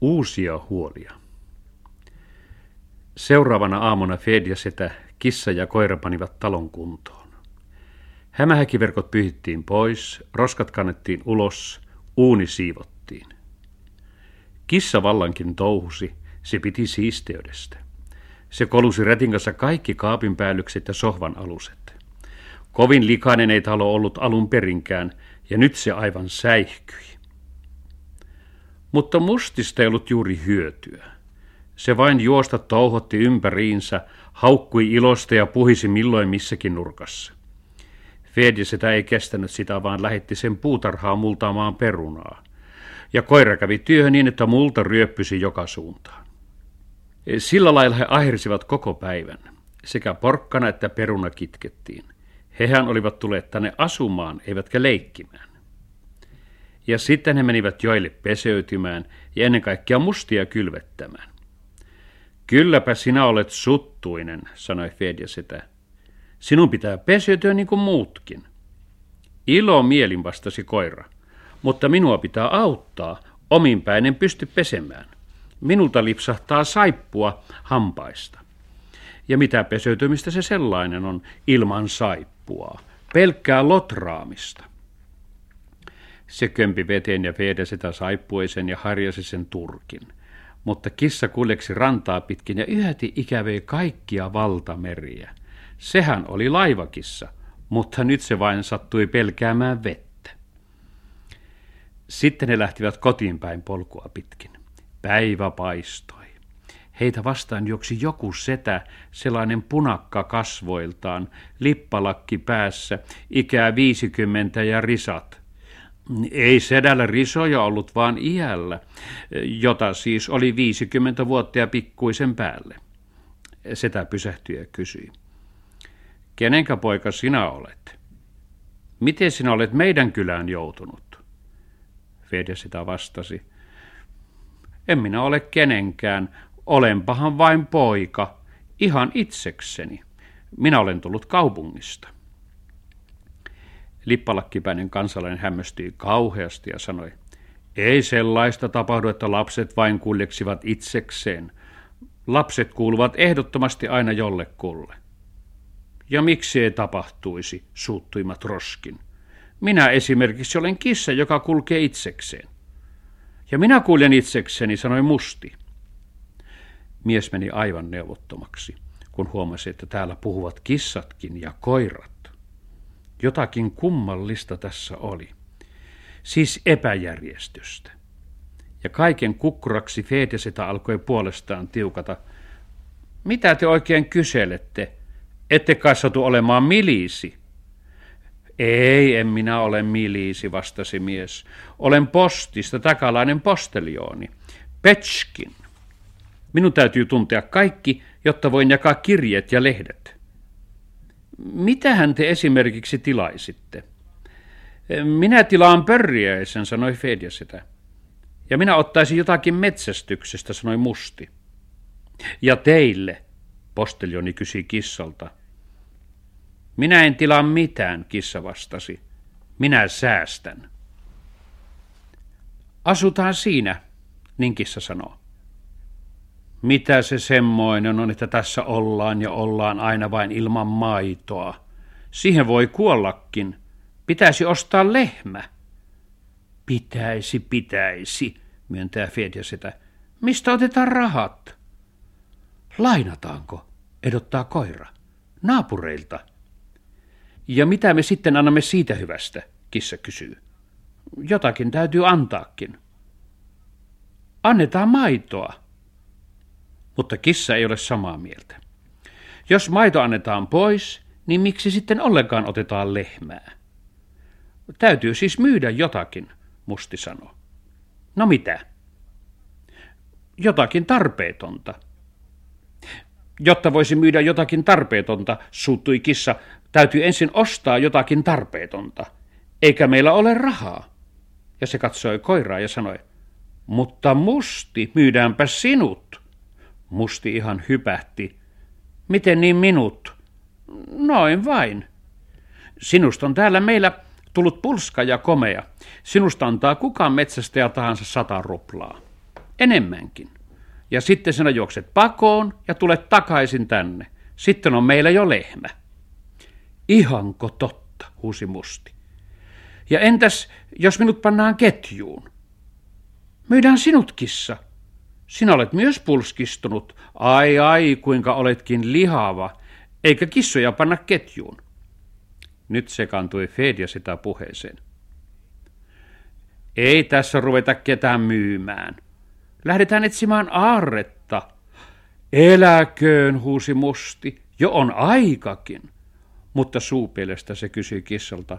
Uusia huolia. Seuraavana aamuna Fed ja setä, kissa ja koira panivat talon kuntoon. Hämähäkiverkot pyhittiin pois, roskat kannettiin ulos, uuni siivottiin. Kissa vallankin touhusi, se piti siisteydestä. Se kolusi rätin kanssa kaikki kaapin päällykset ja sohvan aluset. Kovin likainen ei talo ollut alun perinkään, ja nyt se aivan säihkyi. Mutta mustista ei ollut juuri hyötyä. Se vain juosta touhotti ympäriinsä, haukkui ilosta ja puhisi milloin missäkin nurkassa. Fedi sitä ei kestänyt sitä, vaan lähetti sen puutarhaa multaamaan perunaa. Ja koira kävi työhön niin, että multa ryöppysi joka suuntaan. Sillä lailla he ahirsivat koko päivän. Sekä porkkana että peruna kitkettiin. Hehän olivat tulleet tänne asumaan, eivätkä leikkimään. Ja sitten he menivät joille peseytymään ja ennen kaikkea mustia kylvettämään. Kylläpä sinä olet suttuinen, sanoi Fedja sitä. Sinun pitää peseytyä niin kuin muutkin. Ilo mielin vastasi koira, mutta minua pitää auttaa, ominpäin en pysty pesemään. Minulta lipsahtaa saippua hampaista. Ja mitä peseytymistä se sellainen on ilman saippua? Pelkkää lotraamista. Se kömpi veteen ja veedä sitä saippuisen ja harjasi sen turkin. Mutta kissa kuljeksi rantaa pitkin ja yhäti ikävei kaikkia valtameriä. Sehän oli laivakissa, mutta nyt se vain sattui pelkäämään vettä. Sitten ne lähtivät kotiin päin polkua pitkin. Päivä paistoi. Heitä vastaan juoksi joku setä, sellainen punakka kasvoiltaan, lippalakki päässä, ikää viisikymmentä ja risat. Ei sedällä risoja ollut, vaan iällä, jota siis oli 50 vuotta ja pikkuisen päälle. Setä pysähtyi ja kysyi. Kenenkä poika sinä olet? Miten sinä olet meidän kylään joutunut? Fede sitä vastasi. En minä ole kenenkään, olenpahan vain poika, ihan itsekseni. Minä olen tullut kaupungista. Lippalakkipäinen kansalainen hämmästyi kauheasti ja sanoi, ei sellaista tapahdu, että lapset vain kuljeksivat itsekseen. Lapset kuuluvat ehdottomasti aina jollekulle. Ja miksi ei tapahtuisi, suuttuimat roskin. Minä esimerkiksi olen kissa, joka kulkee itsekseen. Ja minä kuljen itsekseni, sanoi Musti. Mies meni aivan neuvottomaksi, kun huomasi, että täällä puhuvat kissatkin ja koirat. Jotakin kummallista tässä oli. Siis epäjärjestystä. Ja kaiken kukkuraksi Feetesetä alkoi puolestaan tiukata. Mitä te oikein kyselette? Ette kai satu olemaan miliisi. Ei, en minä ole miliisi, vastasi mies. Olen postista, takalainen posteliooni. Petskin. Minun täytyy tuntea kaikki, jotta voin jakaa kirjeet ja lehdet. Mitähän te esimerkiksi tilaisitte? Minä tilaan pörriäisen, sanoi Fedja sitä. Ja minä ottaisin jotakin metsästyksestä, sanoi Musti. Ja teille, postelioni kysyi kissalta. Minä en tilaa mitään, kissa vastasi. Minä säästän. Asutaan siinä, niin kissa sanoo. Mitä se semmoinen on, että tässä ollaan ja ollaan aina vain ilman maitoa? Siihen voi kuollakin. Pitäisi ostaa lehmä. Pitäisi, pitäisi, myöntää Fedja sitä. Mistä otetaan rahat? Lainataanko? Edottaa koira. Naapureilta. Ja mitä me sitten annamme siitä hyvästä? Kissa kysyy. Jotakin täytyy antaakin. Annetaan maitoa mutta kissa ei ole samaa mieltä. Jos maito annetaan pois, niin miksi sitten ollenkaan otetaan lehmää? Täytyy siis myydä jotakin, Musti sanoi. No mitä? Jotakin tarpeetonta. Jotta voisi myydä jotakin tarpeetonta, suuttui kissa, täytyy ensin ostaa jotakin tarpeetonta. Eikä meillä ole rahaa. Ja se katsoi koiraa ja sanoi, mutta musti, myydäänpä sinut. Musti ihan hypähti. Miten niin minut? Noin vain. Sinusta on täällä meillä tullut pulska ja komea. Sinusta antaa kukaan metsästäjä tahansa sata ruplaa. enemmänkin. Ja sitten sinä juokset pakoon ja tulet takaisin tänne. Sitten on meillä jo lehmä. Ihanko totta, huusi musti. Ja entäs, jos minut pannaan ketjuun? Myydään sinut, kissa. Sinä olet myös pulskistunut. Ai ai, kuinka oletkin lihava. Eikä kissoja panna ketjuun. Nyt sekantui Fedia sitä puheeseen. Ei tässä ruveta ketään myymään. Lähdetään etsimään aarretta. Eläköön, huusi musti. Jo on aikakin. Mutta suupielestä se kysyi kissalta.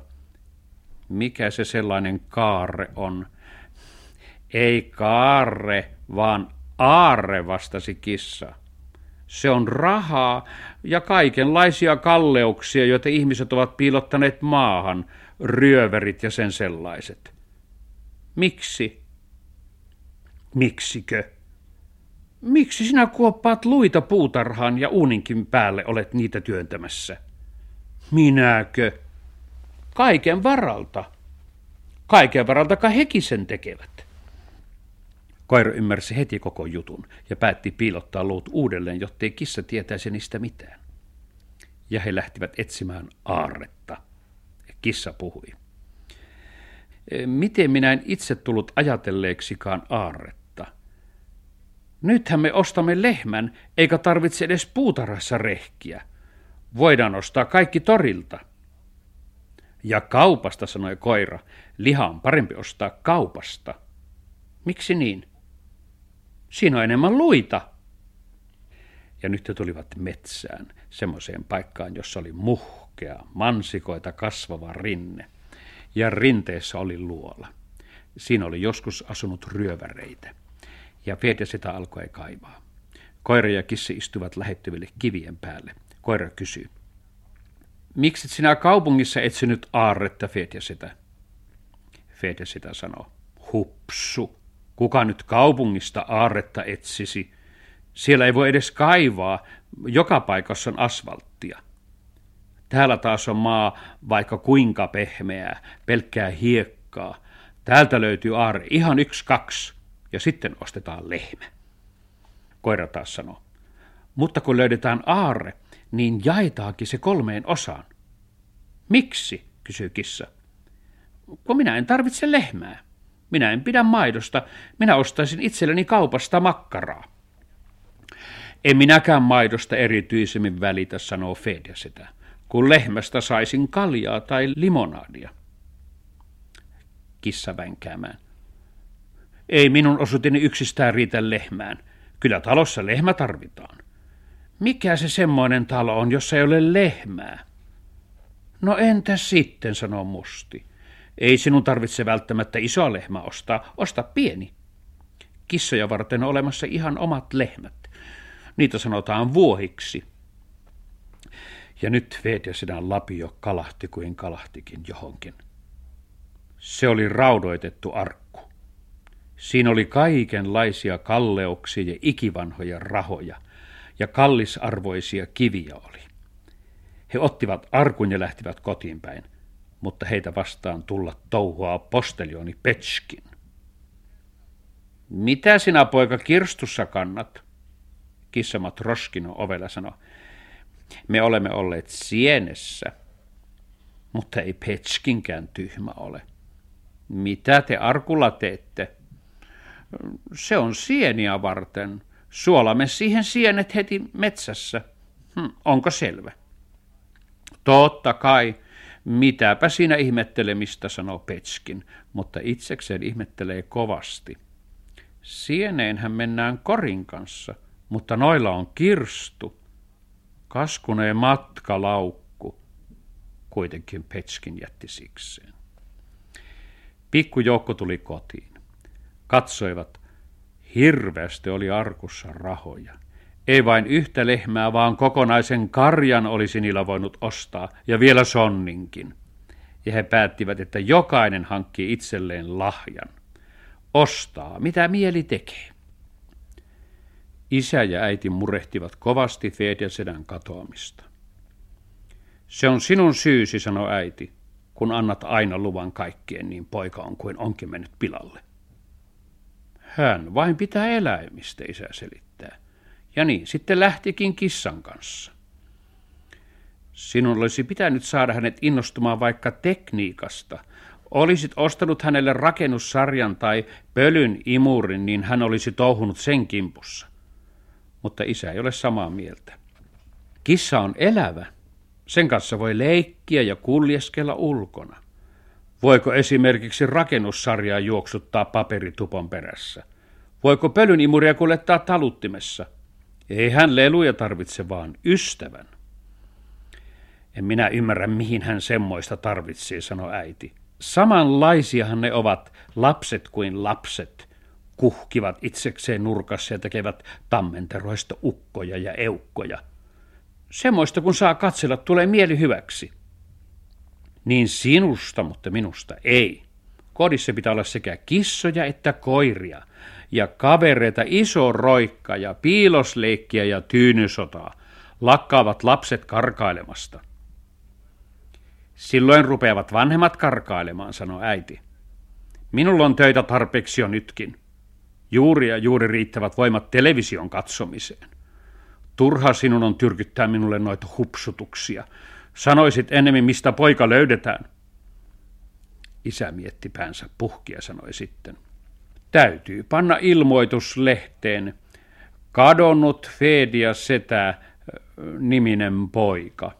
Mikä se sellainen kaarre on? Ei kaarre, vaan aarre, vastasi kissa. Se on rahaa ja kaikenlaisia kalleuksia, joita ihmiset ovat piilottaneet maahan, ryöverit ja sen sellaiset. Miksi? Miksikö? Miksi sinä kuoppaat luita puutarhaan ja uuninkin päälle olet niitä työntämässä? Minäkö? Kaiken varalta. Kaiken varalta hekin sen tekevät. Koira ymmärsi heti koko jutun ja päätti piilottaa luut uudelleen, jottei kissa tietäisi niistä mitään. Ja he lähtivät etsimään aarretta. Kissa puhui. Miten minä en itse tullut ajatelleeksikaan aarretta? Nythän me ostamme lehmän, eikä tarvitse edes puutarhassa rehkiä. Voidaan ostaa kaikki torilta. Ja kaupasta, sanoi koira. Liha on parempi ostaa kaupasta. Miksi niin? Siinä on enemmän luita. Ja nyt he tulivat metsään, semmoiseen paikkaan, jossa oli muhkea, mansikoita kasvava rinne. Ja rinteessä oli luola. Siinä oli joskus asunut ryöväreitä. Ja Fede sitä alkoi kaivaa. Koira ja kissi istuvat lähettyville kivien päälle. Koira kysyi. Miksi sinä kaupungissa etsinyt aarretta, Fedja sitä? Fedja sitä sanoo. Hupsu. Kuka nyt kaupungista aarretta etsisi? Siellä ei voi edes kaivaa, joka paikassa on asfalttia. Täällä taas on maa vaikka kuinka pehmeää, pelkkää hiekkaa. Täältä löytyy aarre ihan yksi kaksi, ja sitten ostetaan lehmä. Koira taas sanoo. Mutta kun löydetään aarre, niin jaetaakin se kolmeen osaan. Miksi, kysyy kissa. Kun minä en tarvitse lehmää. Minä en pidä maidosta, minä ostaisin itselleni kaupasta makkaraa. En minäkään maidosta erityisemmin välitä, sanoo Fedja sitä, kun lehmästä saisin kaljaa tai limonaadia. Kissa vänkäämään. Ei minun osuuteni yksistään riitä lehmään. Kyllä talossa lehmä tarvitaan. Mikä se semmoinen talo on, jossa ei ole lehmää? No entä sitten, sanoo Musti. Ei sinun tarvitse välttämättä isoa lehmä ostaa, osta pieni. Kissoja varten on olemassa ihan omat lehmät. Niitä sanotaan vuohiksi. Ja nyt Vedjasidän lapio kalahti kuin kalahtikin johonkin. Se oli raudoitettu arkku. Siinä oli kaikenlaisia kalleuksia ja ikivanhoja rahoja, ja kallisarvoisia kiviä oli. He ottivat arkun ja lähtivät kotiin päin mutta heitä vastaan tulla touhua postelioni Petskin. Mitä sinä poika kirstussa kannat? Kissamat Roskino ovella sanoi. Me olemme olleet sienessä, mutta ei Petskinkään tyhmä ole. Mitä te arkulla teette? Se on sieniä varten. Suolamme siihen sienet heti metsässä. Hm, onko selvä? Totta kai. Mitäpä siinä ihmettelemistä, sanoo Petskin, mutta itsekseen ihmettelee kovasti. Sieneenhän mennään korin kanssa, mutta noilla on kirstu. Kaskuneen matkalaukku. Kuitenkin Petskin jätti sikseen. Pikkujoukko tuli kotiin. Katsoivat, hirveästi oli arkussa rahoja. Ei vain yhtä lehmää, vaan kokonaisen karjan olisi niillä voinut ostaa, ja vielä sonninkin. Ja he päättivät, että jokainen hankkii itselleen lahjan. Ostaa, mitä mieli tekee. Isä ja äiti murehtivat kovasti Fed sedän katoamista. Se on sinun syysi, sanoi äiti, kun annat aina luvan kaikkien, niin poika on kuin onkin mennyt pilalle. Hän vain pitää eläimistä, isä selittää. Ja niin, sitten lähtikin kissan kanssa. Sinun olisi pitänyt saada hänet innostumaan vaikka tekniikasta. Olisit ostanut hänelle rakennussarjan tai pölyn imurin, niin hän olisi touhunut sen kimpussa. Mutta isä ei ole samaa mieltä. Kissa on elävä. Sen kanssa voi leikkiä ja kuljeskella ulkona. Voiko esimerkiksi rakennussarjaa juoksuttaa paperitupon perässä? Voiko pölynimuria kuljettaa taluttimessa? Ei hän leluja tarvitse, vaan ystävän. En minä ymmärrä, mihin hän semmoista tarvitsee, sanoi äiti. Samanlaisiahan ne ovat lapset kuin lapset, kuhkivat itsekseen nurkassa ja tekevät tammenteroista ukkoja ja eukkoja. Semmoista kun saa katsella, tulee mieli hyväksi. Niin sinusta, mutta minusta ei. Kodissa pitää olla sekä kissoja että koiria, ja kavereita iso roikka ja piilosleikkiä ja tyynysotaa. Lakkaavat lapset karkailemasta. Silloin rupeavat vanhemmat karkailemaan, sanoi äiti. Minulla on töitä tarpeeksi jo nytkin. Juuri ja juuri riittävät voimat television katsomiseen. Turha sinun on tyrkyttää minulle noita hupsutuksia. Sanoisit ennemmin, mistä poika löydetään. Isä mietti päänsä puhkia sanoi sitten. Täytyy panna ilmoitus lehteen. Kadonnut Fedia Setä niminen poika.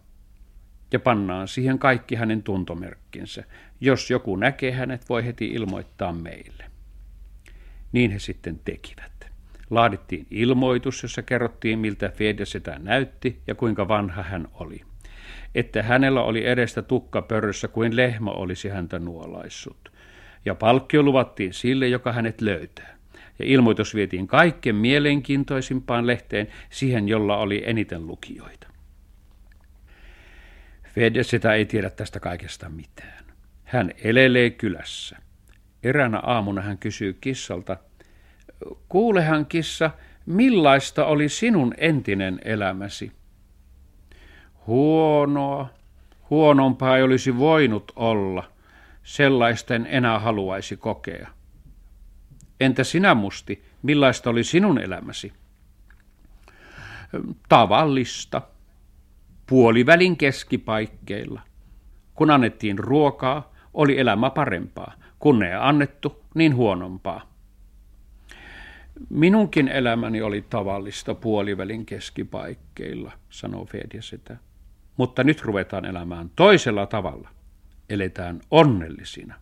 Ja pannaan siihen kaikki hänen tuntomerkkinsä. Jos joku näkee hänet, voi heti ilmoittaa meille. Niin he sitten tekivät. Laadittiin ilmoitus, jossa kerrottiin, miltä Fedia Setä näytti ja kuinka vanha hän oli että hänellä oli edestä tukka pörössä kuin lehmä olisi häntä nuolaissut. Ja palkkio luvattiin sille, joka hänet löytää. Ja ilmoitus vietiin kaikkein mielenkiintoisimpaan lehteen, siihen, jolla oli eniten lukijoita. Fede sitä ei tiedä tästä kaikesta mitään. Hän elelee kylässä. Eräänä aamuna hän kysyy kissalta, kuulehan kissa, millaista oli sinun entinen elämäsi? Huonoa, huonompaa ei olisi voinut olla, sellaisten enää haluaisi kokea. Entä sinä musti, millaista oli sinun elämäsi? Tavallista, puolivälin keskipaikkeilla. Kun annettiin ruokaa, oli elämä parempaa. Kun ei annettu, niin huonompaa. Minunkin elämäni oli tavallista puolivälin keskipaikkeilla, sanoo Fedja sitä. Mutta nyt ruvetaan elämään toisella tavalla. Eletään onnellisina.